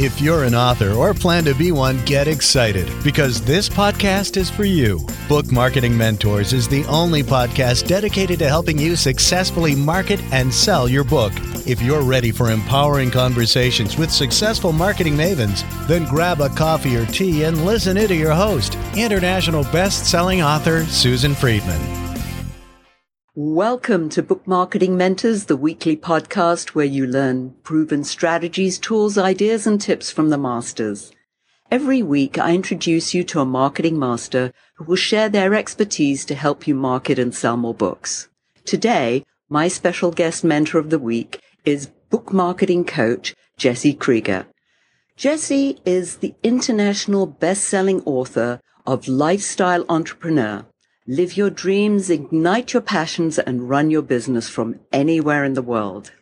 If you're an author or plan to be one, get excited because this podcast is for you. Book Marketing Mentors is the only podcast dedicated to helping you successfully market and sell your book. If you're ready for empowering conversations with successful marketing mavens, then grab a coffee or tea and listen in to your host, international best-selling author Susan Friedman. Welcome to Book Marketing Mentors, the weekly podcast where you learn proven strategies, tools, ideas, and tips from the masters. Every week, I introduce you to a marketing master who will share their expertise to help you market and sell more books. Today, my special guest mentor of the week is book marketing coach Jesse Krieger. Jesse is the international best-selling author of Lifestyle Entrepreneur Live your dreams, ignite your passions, and run your business from anywhere in the world.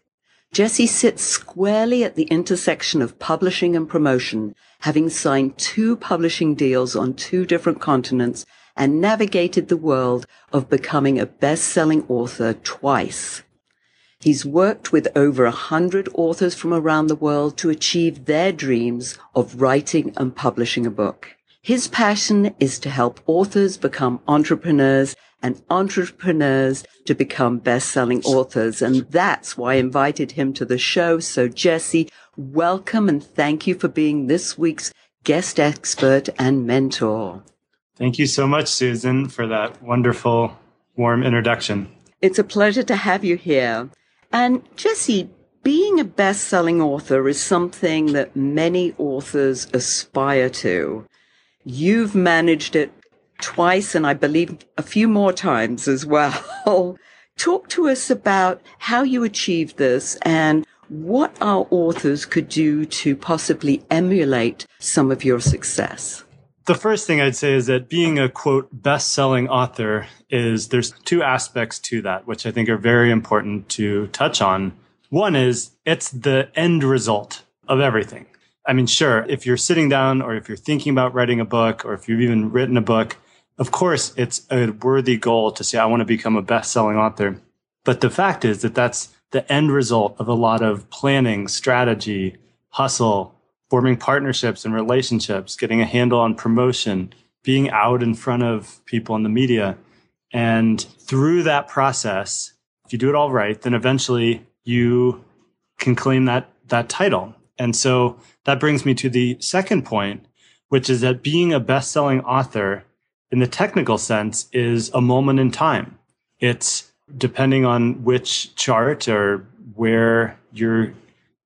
Jesse sits squarely at the intersection of publishing and promotion, having signed two publishing deals on two different continents and navigated the world of becoming a best-selling author twice. He's worked with over a hundred authors from around the world to achieve their dreams of writing and publishing a book. His passion is to help authors become entrepreneurs and entrepreneurs to become best-selling authors. And that's why I invited him to the show. So Jesse, welcome and thank you for being this week's guest expert and mentor. Thank you so much, Susan, for that wonderful, warm introduction. It's a pleasure to have you here. And Jesse, being a best-selling author is something that many authors aspire to. You've managed it twice and I believe a few more times as well. Talk to us about how you achieved this and what our authors could do to possibly emulate some of your success. The first thing I'd say is that being a quote best selling author is there's two aspects to that, which I think are very important to touch on. One is it's the end result of everything. I mean, sure, if you're sitting down or if you're thinking about writing a book or if you've even written a book, of course, it's a worthy goal to say, I want to become a best selling author. But the fact is that that's the end result of a lot of planning, strategy, hustle, forming partnerships and relationships, getting a handle on promotion, being out in front of people in the media. And through that process, if you do it all right, then eventually you can claim that, that title. And so that brings me to the second point, which is that being a best selling author in the technical sense is a moment in time. It's depending on which chart or where you're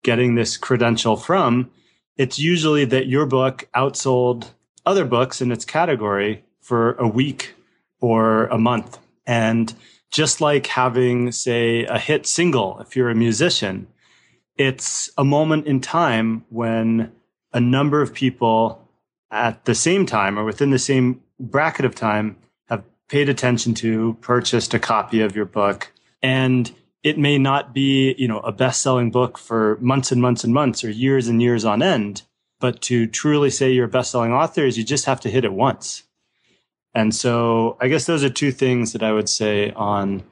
getting this credential from. It's usually that your book outsold other books in its category for a week or a month. And just like having, say, a hit single, if you're a musician, it's a moment in time when a number of people at the same time or within the same bracket of time have paid attention to, purchased a copy of your book. And it may not be, you know, a best-selling book for months and months and months or years and years on end. But to truly say you're a best-selling author is you just have to hit it once. And so I guess those are two things that I would say on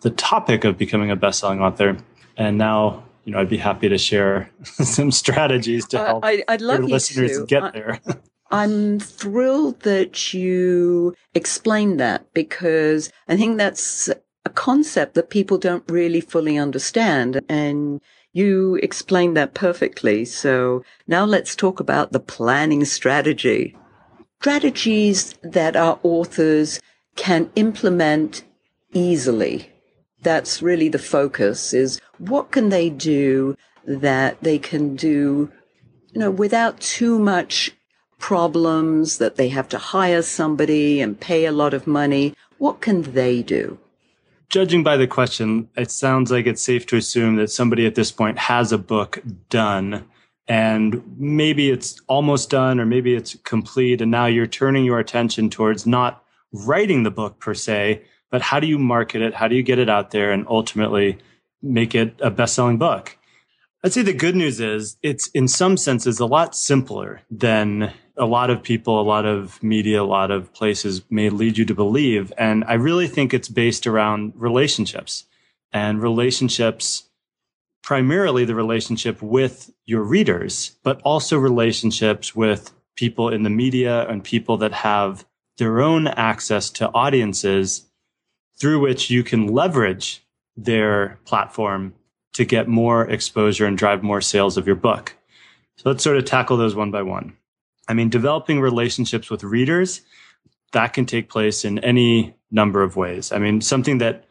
the topic of becoming a best-selling author. And now you know, I'd be happy to share some strategies to help I, would love your listeners to. get I, there. I'm thrilled that you explained that because I think that's a concept that people don't really fully understand. And you explained that perfectly. So now let's talk about the planning strategy. Strategies that our authors can implement easily that's really the focus is what can they do that they can do, you know, without too much problems that they have to hire somebody and pay a lot of money. What can they do? Judging by the question, it sounds like it's safe to assume that somebody at this point has a book done and maybe it's almost done or maybe it's complete. And now you're turning your attention towards not writing the book per se, but how do you market it? How do you get it out there and ultimately make it a best selling book? I'd say the good news is it's in some senses a lot simpler than a lot of people, a lot of media, a lot of places may lead you to believe. And I really think it's based around relationships and relationships primarily the relationship with your readers, but also relationships with people in the media and people that have their own access to audiences through which you can leverage their platform to get more exposure and drive more sales of your book. So let's sort of tackle those one by one. I mean, developing relationships with readers, that can take place in any number of ways. I mean, something that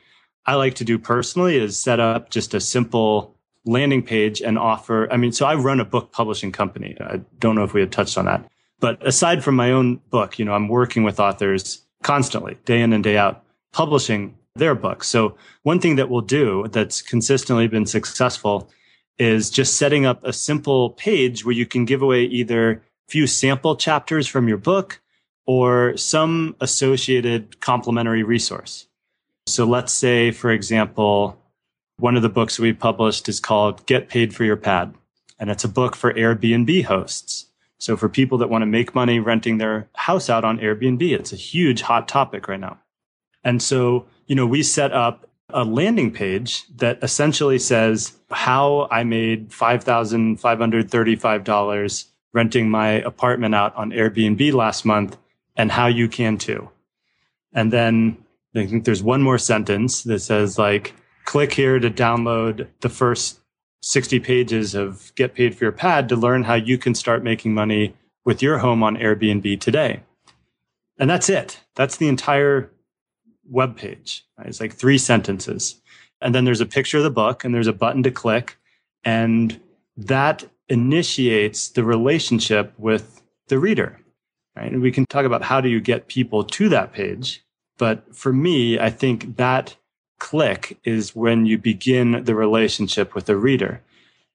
I like to do personally is set up just a simple landing page and offer. I mean, so I run a book publishing company. I don't know if we had touched on that, but aside from my own book, you know, I'm working with authors constantly, day in and day out, publishing their books. So one thing that we'll do that's consistently been successful is just setting up a simple page where you can give away either a few sample chapters from your book or some associated complementary resource. So let's say, for example, one of the books we published is called Get Paid for Your Pad. And it's a book for Airbnb hosts. So for people that want to make money renting their house out on Airbnb, it's a huge hot topic right now. And so, you know, we set up a landing page that essentially says how I made $5,535 renting my apartment out on Airbnb last month and how you can too. And then I think there's one more sentence that says like, click here to download the first 60 pages of Get Paid for Your Pad to learn how you can start making money with your home on Airbnb today. And that's it. That's the entire web page. Right? It's like three sentences. And then there's a picture of the book and there's a button to click. And that initiates the relationship with the reader. Right? And we can talk about how do you get people to that page. But for me, I think that click is when you begin the relationship with the reader.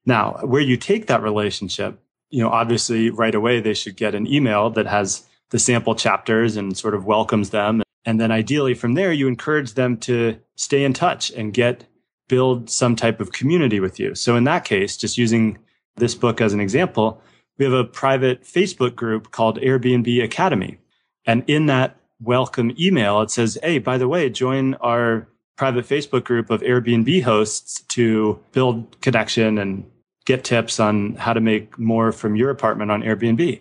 Now, where you take that relationship, you know, obviously right away they should get an email that has the sample chapters and sort of welcomes them. And then ideally from there, you encourage them to stay in touch and get, build some type of community with you. So in that case, just using this book as an example, we have a private Facebook group called Airbnb Academy. And in that welcome email, it says, Hey, by the way, join our private Facebook group of Airbnb hosts to build connection and get tips on how to make more from your apartment on Airbnb.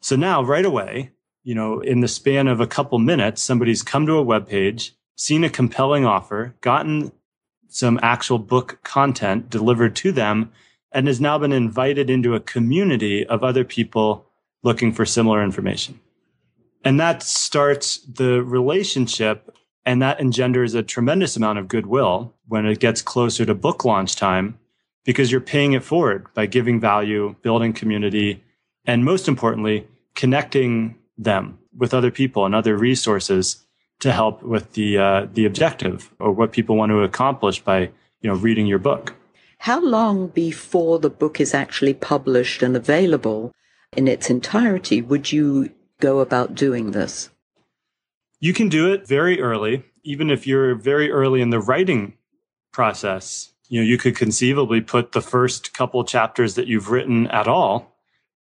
So now right away, you know, in the span of a couple minutes, somebody's come to a web page, seen a compelling offer, gotten some actual book content delivered to them, and has now been invited into a community of other people looking for similar information. And that starts the relationship and that engenders a tremendous amount of goodwill when it gets closer to book launch time because you're paying it forward by giving value, building community, and most importantly, connecting them with other people and other resources to help with the uh, the objective or what people want to accomplish by you know reading your book. How long before the book is actually published and available in its entirety would you go about doing this? You can do it very early, even if you're very early in the writing process. You know, you could conceivably put the first couple chapters that you've written at all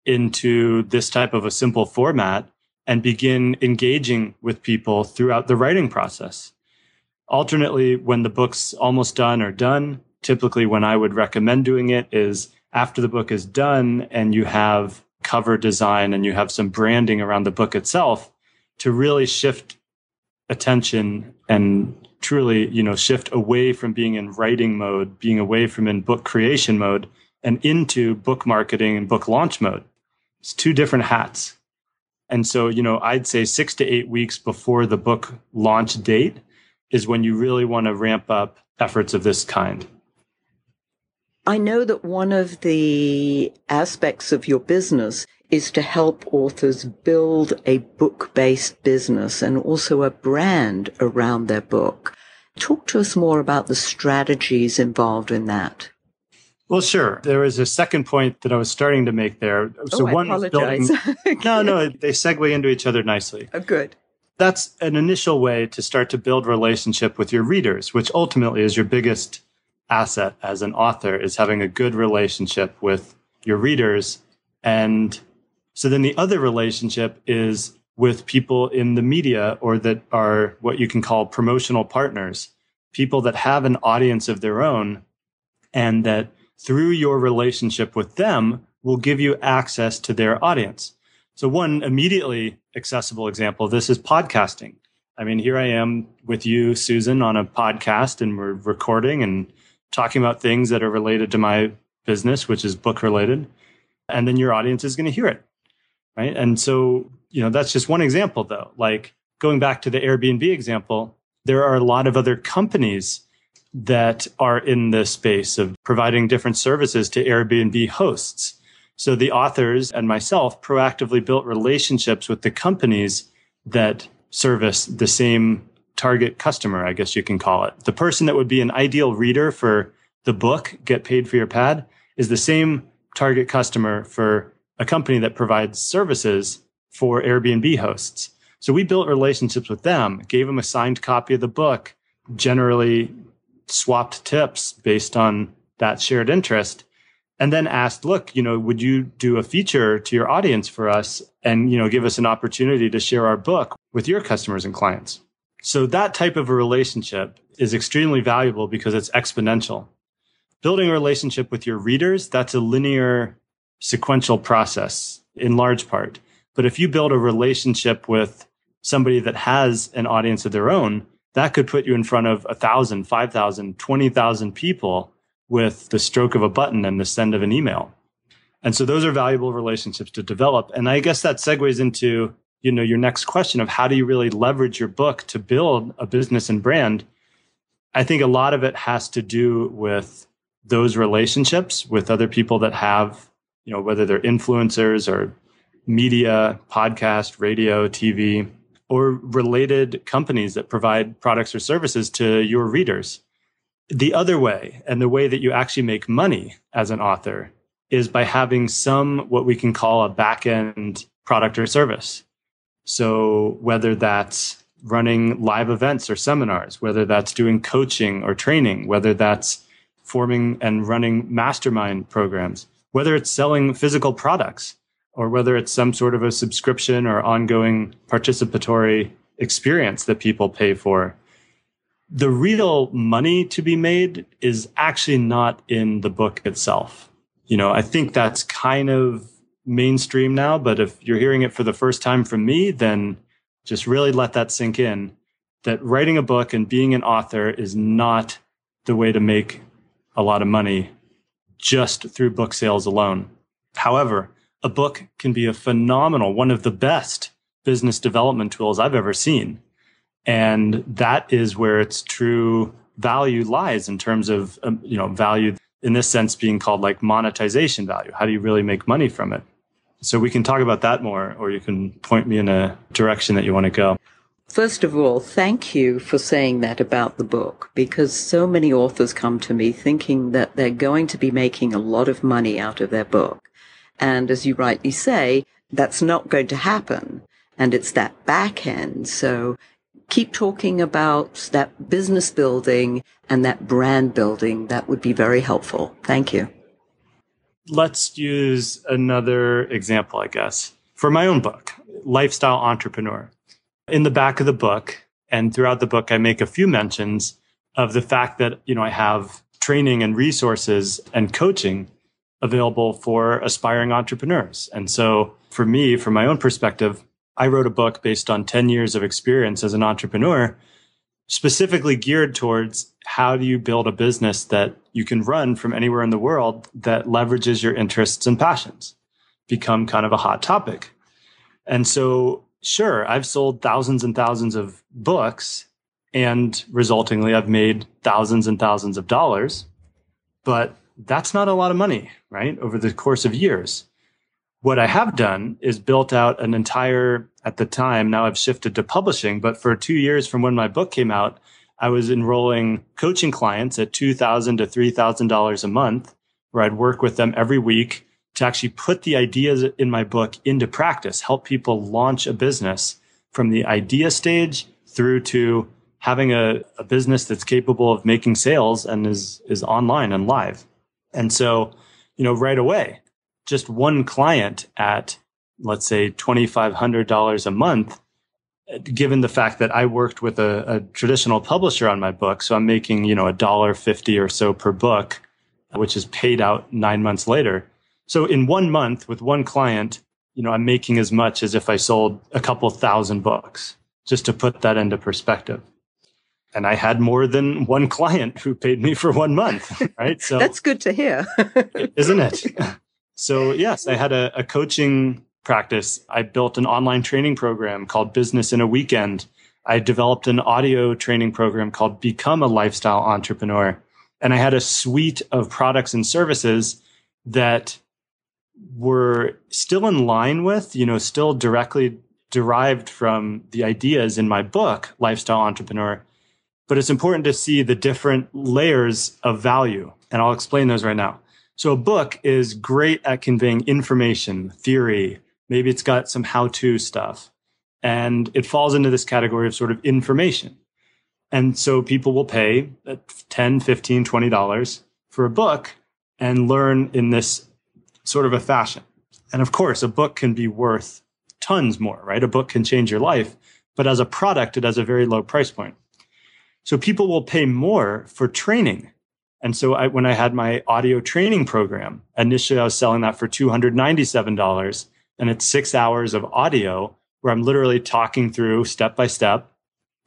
into this type of a simple format and begin engaging with people throughout the writing process. Alternately, when the book's almost done or done, typically when I would recommend doing it is after the book is done and you have cover design and you have some branding around the book itself, to really shift attention and truly, you know, shift away from being in writing mode, being away from in book creation mode and into book marketing and book launch mode. It's two different hats. And so, you know, I'd say six to eight weeks before the book launch date is when you really want to ramp up efforts of this kind. I know that one of the aspects of your business is to help authors build a book based business and also a brand around their book. Talk to us more about the strategies involved in that. Well, sure. There was a second point that I was starting to make there. So oh, one I apologize. Building, no, no, they segue into each other nicely. Oh, good. That's an initial way to start to build relationship with your readers, which ultimately is your biggest asset as an author is having a good relationship with your readers and so then the other relationship is with people in the media or that are what you can call promotional partners, people that have an audience of their own and that through your relationship with them will give you access to their audience. So one immediately accessible example of this is podcasting. I mean, here I am with you, Susan, on a podcast and we're recording and talking about things that are related to my business, which is book related. And then your audience is going to hear it. Right. And so, you know, that's just one example though. Like going back to the Airbnb example, there are a lot of other companies that are in the space of providing different services to Airbnb hosts. So the authors and myself proactively built relationships with the companies that service the same target customer, I guess you can call it. The person that would be an ideal reader for the book, Get Paid for Your Pad, is the same target customer for a company that provides services for Airbnb hosts. So we built relationships with them, gave them a signed copy of the book, generally swapped tips based on that shared interest and then asked look you know would you do a feature to your audience for us and you know give us an opportunity to share our book with your customers and clients? So that type of a relationship is extremely valuable because it's exponential. Building a relationship with your readers that's a linear sequential process in large part. But if you build a relationship with somebody that has an audience of their own that could put you in front of a thousand, five thousand, twenty thousand people with the stroke of a button and the send of an email. And so those are valuable relationships to develop. And I guess that segues into, you know, your next question of how do you really leverage your book to build a business and brand? I think a lot of it has to do with those relationships with other people that have, you know, whether they're influencers or media, podcast, radio, TV, or related companies that provide products or services to your readers. The other way, and the way that you actually make money as an author, is by having some what we can call a back end product or service. So, whether that's running live events or seminars, whether that's doing coaching or training, whether that's forming and running mastermind programs, whether it's selling physical products, or whether it's some sort of a subscription or ongoing participatory experience that people pay for. The real money to be made is actually not in the book itself. You know, I think that's kind of mainstream now, but if you're hearing it for the first time from me, then just really let that sink in that writing a book and being an author is not the way to make a lot of money just through book sales alone. However, a book can be a phenomenal, one of the best business development tools I've ever seen. And that is where its true value lies in terms of, um, you know, value in this sense being called like monetization value. How do you really make money from it? So we can talk about that more, or you can point me in a direction that you want to go. First of all, thank you for saying that about the book because so many authors come to me thinking that they're going to be making a lot of money out of their book. And as you rightly say, that's not going to happen. And it's that back end. So keep talking about that business building and that brand building. That would be very helpful. Thank you. Let's use another example, I guess, for my own book, Lifestyle Entrepreneur. In the back of the book and throughout the book, I make a few mentions of the fact that, you know, I have training and resources and coaching available for aspiring entrepreneurs. And so for me, from my own perspective, I wrote a book based on 10 years of experience as an entrepreneur, specifically geared towards how do you build a business that you can run from anywhere in the world that leverages your interests and passions, become kind of a hot topic. And so, sure, I've sold thousands and thousands of books and resultingly, I've made thousands and thousands of dollars. But that's not a lot of money, right? Over the course of years. What I have done is built out an entire, at the time, now I've shifted to publishing, but for two years from when my book came out, I was enrolling coaching clients at 2,000 to $3,000 a month, where I'd work with them every week to actually put the ideas in my book into practice, help people launch a business from the idea stage through to having a, a business that's capable of making sales and is, is online and live. And so, you know, right away, just one client at, let's say, $2,500 a month, given the fact that I worked with a, a, traditional publisher on my book, so I'm making, you know, a dollar fifty or so per book which is paid out nine months later. So in one month with one client, you know, I'm making as much as if I sold a couple thousand books, just to put that into perspective. And I had more than one client who paid me for one month, right? So that's good to hear. isn't it? So yes, I had a, a coaching practice. I built an online training program called Business in a Weekend. I developed an audio training program called Become a Lifestyle Entrepreneur. And I had a suite of products and services that were still in line with, you know, still directly derived from the ideas in my book, Lifestyle Entrepreneur. But it's important to see the different layers of value. And I'll explain those right now. So a book is great at conveying information, theory. Maybe it's got some how to stuff. And it falls into this category of sort of information. And so people will pay uh, 10, 15, 20 dollars for a book and learn in this sort of a fashion. And of course, a book can be worth tons more, right? A book can change your life, but as a product, it has a very low price point. So people will pay more for training. And so I, when I had my audio training program, initially I was selling that for $297 and it's six hours of audio where I'm literally talking through step by step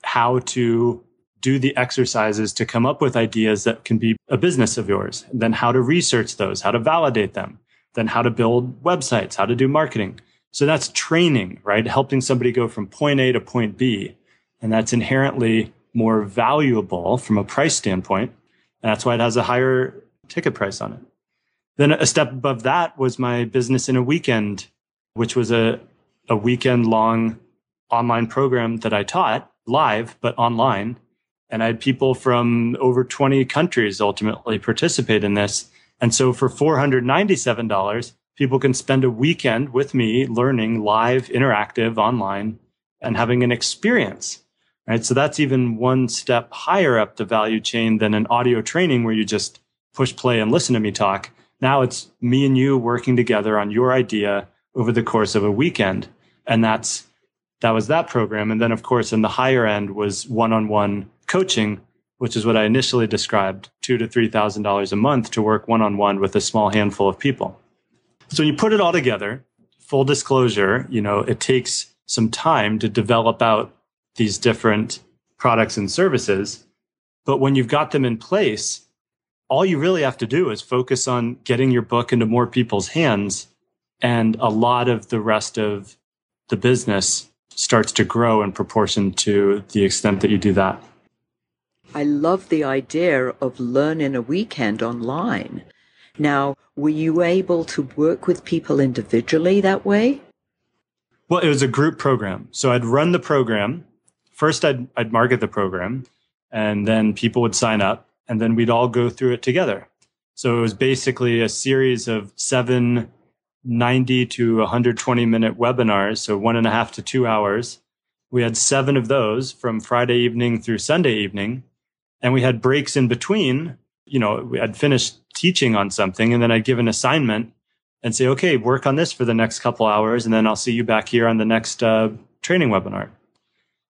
how to do the exercises to come up with ideas that can be a business of yours, and then how to research those, how to validate them, then how to build websites, how to do marketing. So that's training, right? Helping somebody go from point A to point B. And that's inherently more valuable from a price standpoint. And that's why it has a higher ticket price on it. Then a step above that was my business in a weekend, which was a, a weekend long online program that I taught live, but online and I had people from over 20 countries ultimately participate in this. And so for $497, people can spend a weekend with me learning live, interactive, online, and having an experience. Right. So that's even one step higher up the value chain than an audio training where you just push play and listen to me talk. Now it's me and you working together on your idea over the course of a weekend. And that's, that was that program. And then of course, in the higher end was one on one coaching, which is what I initially described, two to three thousand dollars a month to work one on one with a small handful of people. So when you put it all together, full disclosure, you know, it takes some time to develop out these different products and services. But when you've got them in place, all you really have to do is focus on getting your book into more people's hands. And a lot of the rest of the business starts to grow in proportion to the extent that you do that. I love the idea of learning a weekend online. Now, were you able to work with people individually that way? Well, it was a group program. So I'd run the program. First, I'd, I'd market the program, and then people would sign up, and then we'd all go through it together. So it was basically a series of seven 90 to 120 minute webinars, so one and a half to two hours. We had seven of those from Friday evening through Sunday evening and we had breaks in between. You know, I'd finished teaching on something and then I'd give an assignment and say, okay, work on this for the next couple hours. And then I'll see you back here on the next uh, training webinar.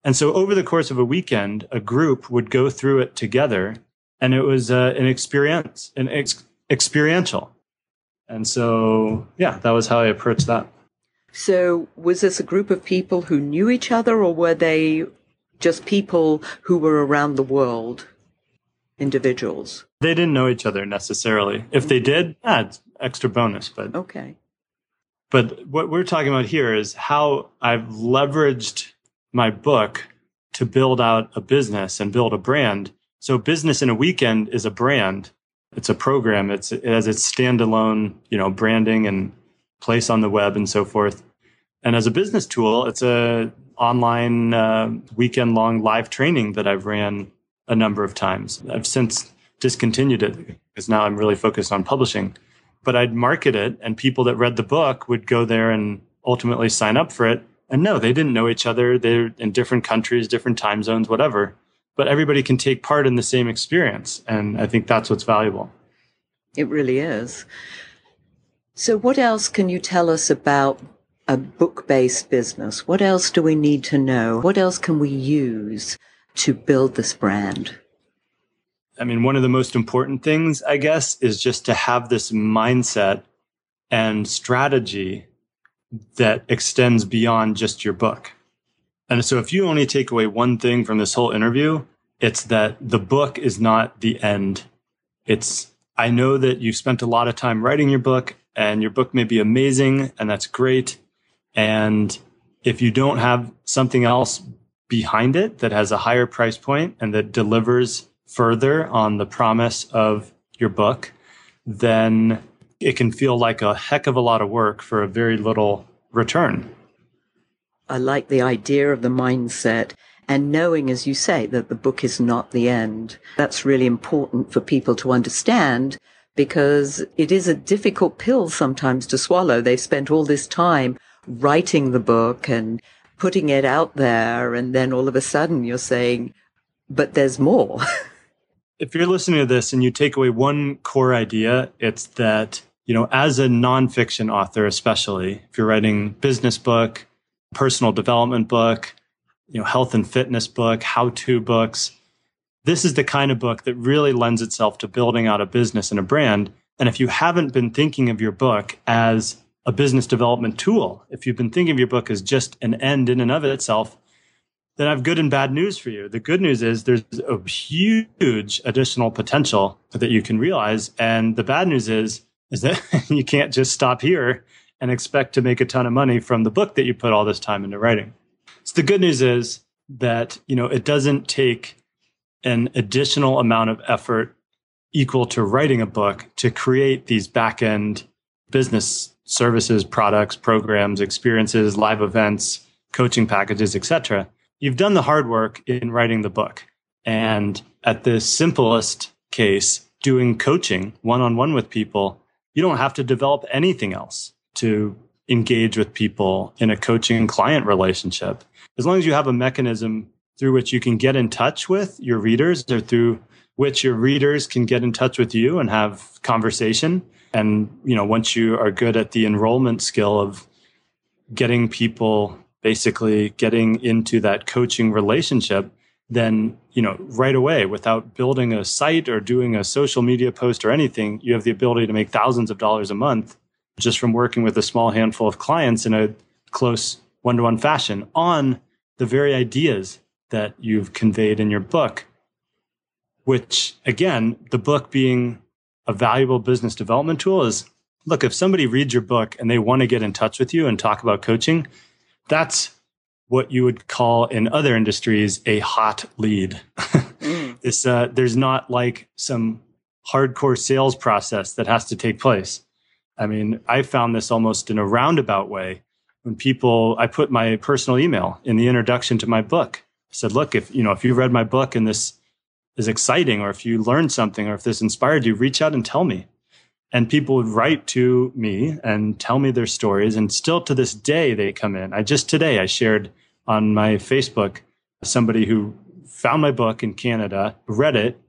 And so over the course of a weekend, a group would go through it together and it was uh, an experience, an ex- experiential. And so, yeah, that was how I approached that. So, was this a group of people who knew each other, or were they just people who were around the world? individuals? They didn't know each other necessarily. If they did, ah, extra bonus. But okay. But what we're talking about here is how I've leveraged my book to build out a business and build a brand. So business in a weekend is a brand. It's a program. It's it has its standalone, you know, branding and place on the web and so forth. And as a business tool, it's a online uh, weekend long live training that I've ran a number of times. I've since discontinued it because now I'm really focused on publishing. But I'd market it, and people that read the book would go there and ultimately sign up for it. And no, they didn't know each other. They're in different countries, different time zones, whatever. But everybody can take part in the same experience. And I think that's what's valuable. It really is. So, what else can you tell us about a book based business? What else do we need to know? What else can we use to build this brand? I mean, one of the most important things, I guess, is just to have this mindset and strategy that extends beyond just your book. And so if you only take away one thing from this whole interview, it's that the book is not the end. It's, I know that you spent a lot of time writing your book and your book may be amazing and that's great. And if you don't have something else behind it that has a higher price point and that delivers further on the promise of your book, then it can feel like a heck of a lot of work for a very little return. I like the idea of the mindset and knowing, as you say, that the book is not the end. That's really important for people to understand because it is a difficult pill sometimes to swallow. They've spent all this time writing the book and putting it out there. And then all of a sudden you're saying, but there's more. if you're listening to this and you take away one core idea, it's that, you know, as a nonfiction author, especially if you're writing business book, personal development book, you know, health and fitness book, how to books. This is the kind of book that really lends itself to building out a business and a brand. And if you haven't been thinking of your book as a business development tool, if you've been thinking of your book as just an end in and of itself, then I have good and bad news for you. The good news is there's a huge additional potential that you can realize. And the bad news is, is that you can't just stop here and expect to make a ton of money from the book that you put all this time into writing. So the good news is that, you know, it doesn't take an additional amount of effort equal to writing a book to create these back end business services, products, programs, experiences, live events, coaching packages, etc. You've done the hard work in writing the book. And at the simplest case, doing coaching one on one with people, you don't have to develop anything else to engage with people in a coaching client relationship. As long as you have a mechanism through which you can get in touch with your readers or through which your readers can get in touch with you and have conversation. And, you know, once you are good at the enrollment skill of getting people basically getting into that coaching relationship, then, you know, right away without building a site or doing a social media post or anything, you have the ability to make thousands of dollars a month just from working with a small handful of clients in a close one to one fashion on the very ideas that you've conveyed in your book. Which, again, the book being a valuable business development tool is look, if somebody reads your book and they want to get in touch with you and talk about coaching, that's what you would call in other industries a hot lead. mm. this, uh, there's not like some hardcore sales process that has to take place. I mean, I found this almost in a roundabout way when people, I put my personal email in the introduction to my book. I said, look, if, you know, if you've read my book and this is exciting, or if you learned something, or if this inspired you, reach out and tell me. And people would write to me and tell me their stories. And still to this day, they come in. I just today, I shared on my Facebook somebody who found my book in Canada, read it,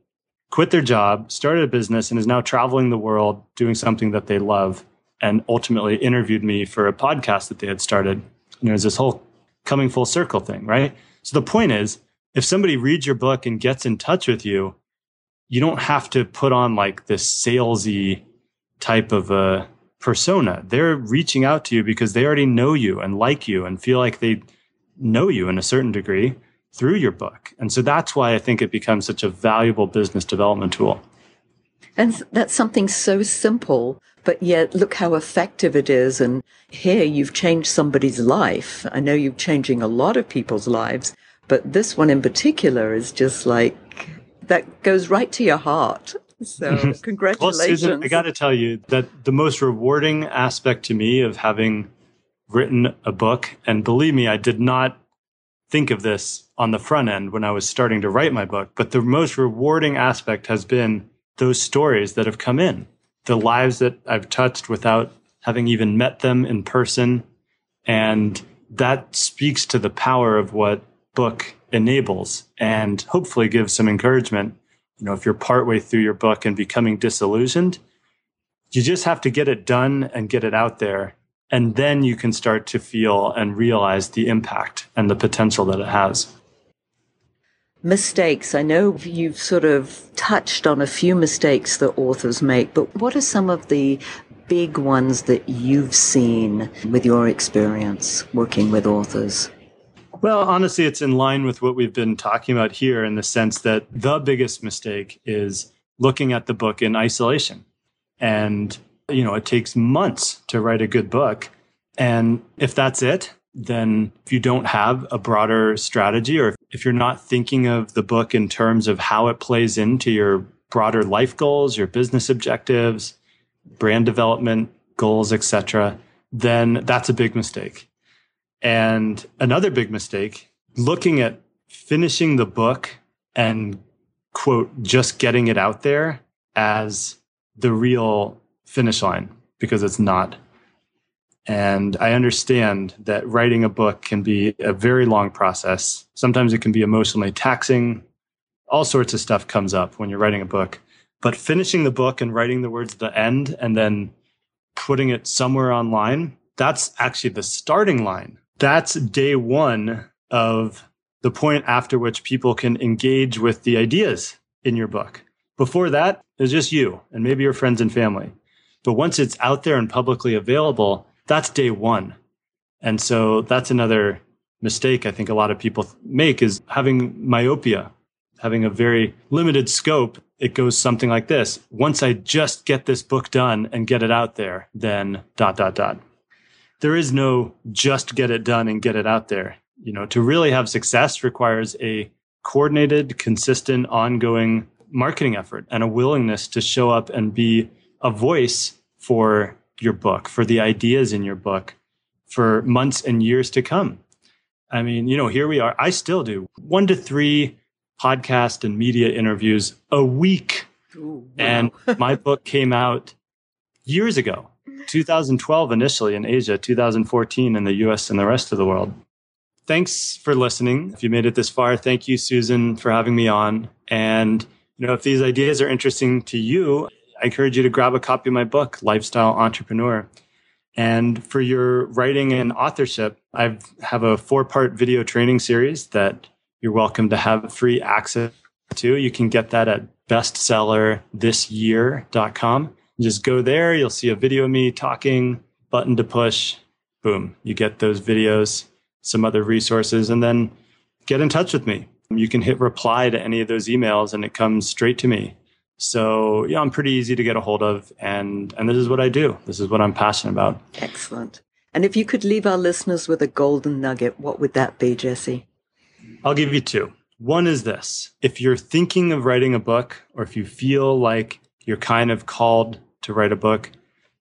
quit their job, started a business, and is now traveling the world doing something that they love, and ultimately interviewed me for a podcast that they had started. and there's this whole coming full circle thing, right? So the point is, if somebody reads your book and gets in touch with you, you don't have to put on like this salesy type of a persona. They're reaching out to you because they already know you and like you and feel like they know you in a certain degree through your book. And so that's why I think it becomes such a valuable business development tool. And that's something so simple, but yet look how effective it is. And here you've changed somebody's life. I know you're changing a lot of people's lives, but this one in particular is just like that goes right to your heart. So congratulations. well, Susan, I got to tell you that the most rewarding aspect to me of having written a book, and believe me, I did not think of this on the front end when I was starting to write my book. But the most rewarding aspect has been those stories that have come in, the lives that I've touched without having even met them in person. And that speaks to the power of what book enables and hopefully gives some encouragement. You know, if you're partway through your book and becoming disillusioned, you just have to get it done and get it out there and then you can start to feel and realize the impact and the potential that it has. Mistakes. I know you've sort of touched on a few mistakes that authors make, but what are some of the big ones that you've seen with your experience working with authors? Well, honestly, it's in line with what we've been talking about here in the sense that the biggest mistake is looking at the book in isolation. And, you know, it takes months to write a good book. And if that's it, then if you don't have a broader strategy or if you're not thinking of the book in terms of how it plays into your broader life goals, your business objectives, brand development goals, etc., then that's a big mistake. And another big mistake, looking at finishing the book and quote, just getting it out there as the real finish line because it's not. And I understand that writing a book can be a very long process. Sometimes it can be emotionally taxing. All sorts of stuff comes up when you're writing a book. But finishing the book and writing the words at the end and then putting it somewhere online, that's actually the starting line that's day one of the point after which people can engage with the ideas in your book. Before that, it's just you and maybe your friends and family. But once it's out there and publicly available, that's day one. And so that's another mistake I think a lot of people make is having myopia, having a very limited scope. It goes something like this. Once I just get this book done and get it out there, then dot, dot, dot there is no just get it done and get it out there. You know, to really have success requires a coordinated, consistent, ongoing marketing effort and a willingness to show up and be a voice for your book, for the ideas in your book for months and years to come. I mean, you know, here we are. I still do one to three podcast and media interviews a week. Ooh, wow. And my book came out years ago. 2012 initially in Asia, 2014 in the US and the rest of the world. Thanks for listening. If you made it this far, thank you, Susan, for having me on. And, you know, if these ideas are interesting to you, I encourage you to grab a copy of my book, Lifestyle Entrepreneur. And for your writing and authorship, I have a four part video training series that you're welcome to have free access to. You can get that at bestsellerthisyear.com just go there. You'll see a video of me talking, button to push. Boom. You get those videos, some other resources, and then get in touch with me. You can hit reply to any of those emails and it comes straight to me. So yeah, I'm pretty easy to get a hold of and and this is what I do. This is what I'm passionate about. Excellent. And if you could leave our listeners with a golden nugget, what would that be, Jesse? I'll give you two. One is this. If you're thinking of writing a book or if you feel like you're kind of called to write a book?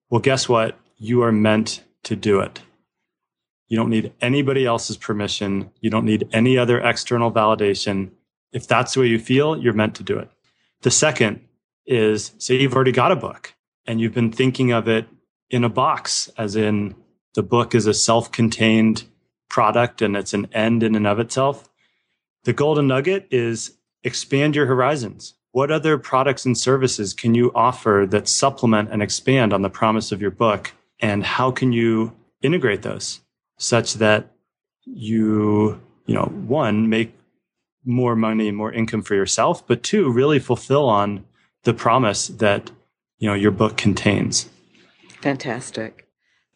Well, guess what? You are meant to do it. You don't need anybody else's permission. You don't need any other external validation. If that's the way you feel, you're meant to do it. The second is say you've already got a book and you've been thinking of it in a box, as in the book is a self contained product and it's an end in and of itself. The golden nugget is expand your horizons what other products and services can you offer that supplement and expand on the promise of your book? And how can you integrate those such that you, you know, one, make more money, more income for yourself, but two, really fulfill on the promise that, you know, your book contains. Fantastic.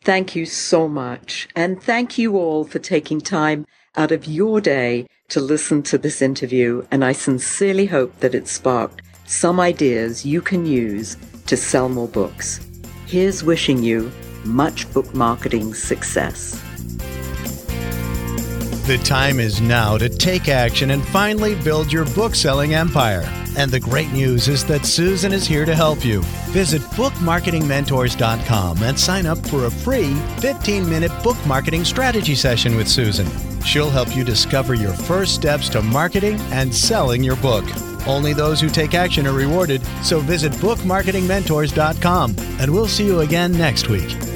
Thank you so much. And thank you all for taking time out of your day to listen to this interview, and I sincerely hope that it sparked some ideas you can use to sell more books. Here's wishing you much book marketing success. The time is now to take action and finally build your book selling empire. And the great news is that Susan is here to help you. Visit bookmarketingmentors.com and sign up for a free 15 minute book marketing strategy session with Susan. She'll help you discover your first steps to marketing and selling your book. Only those who take action are rewarded, so visit bookmarketingmentors.com and we'll see you again next week.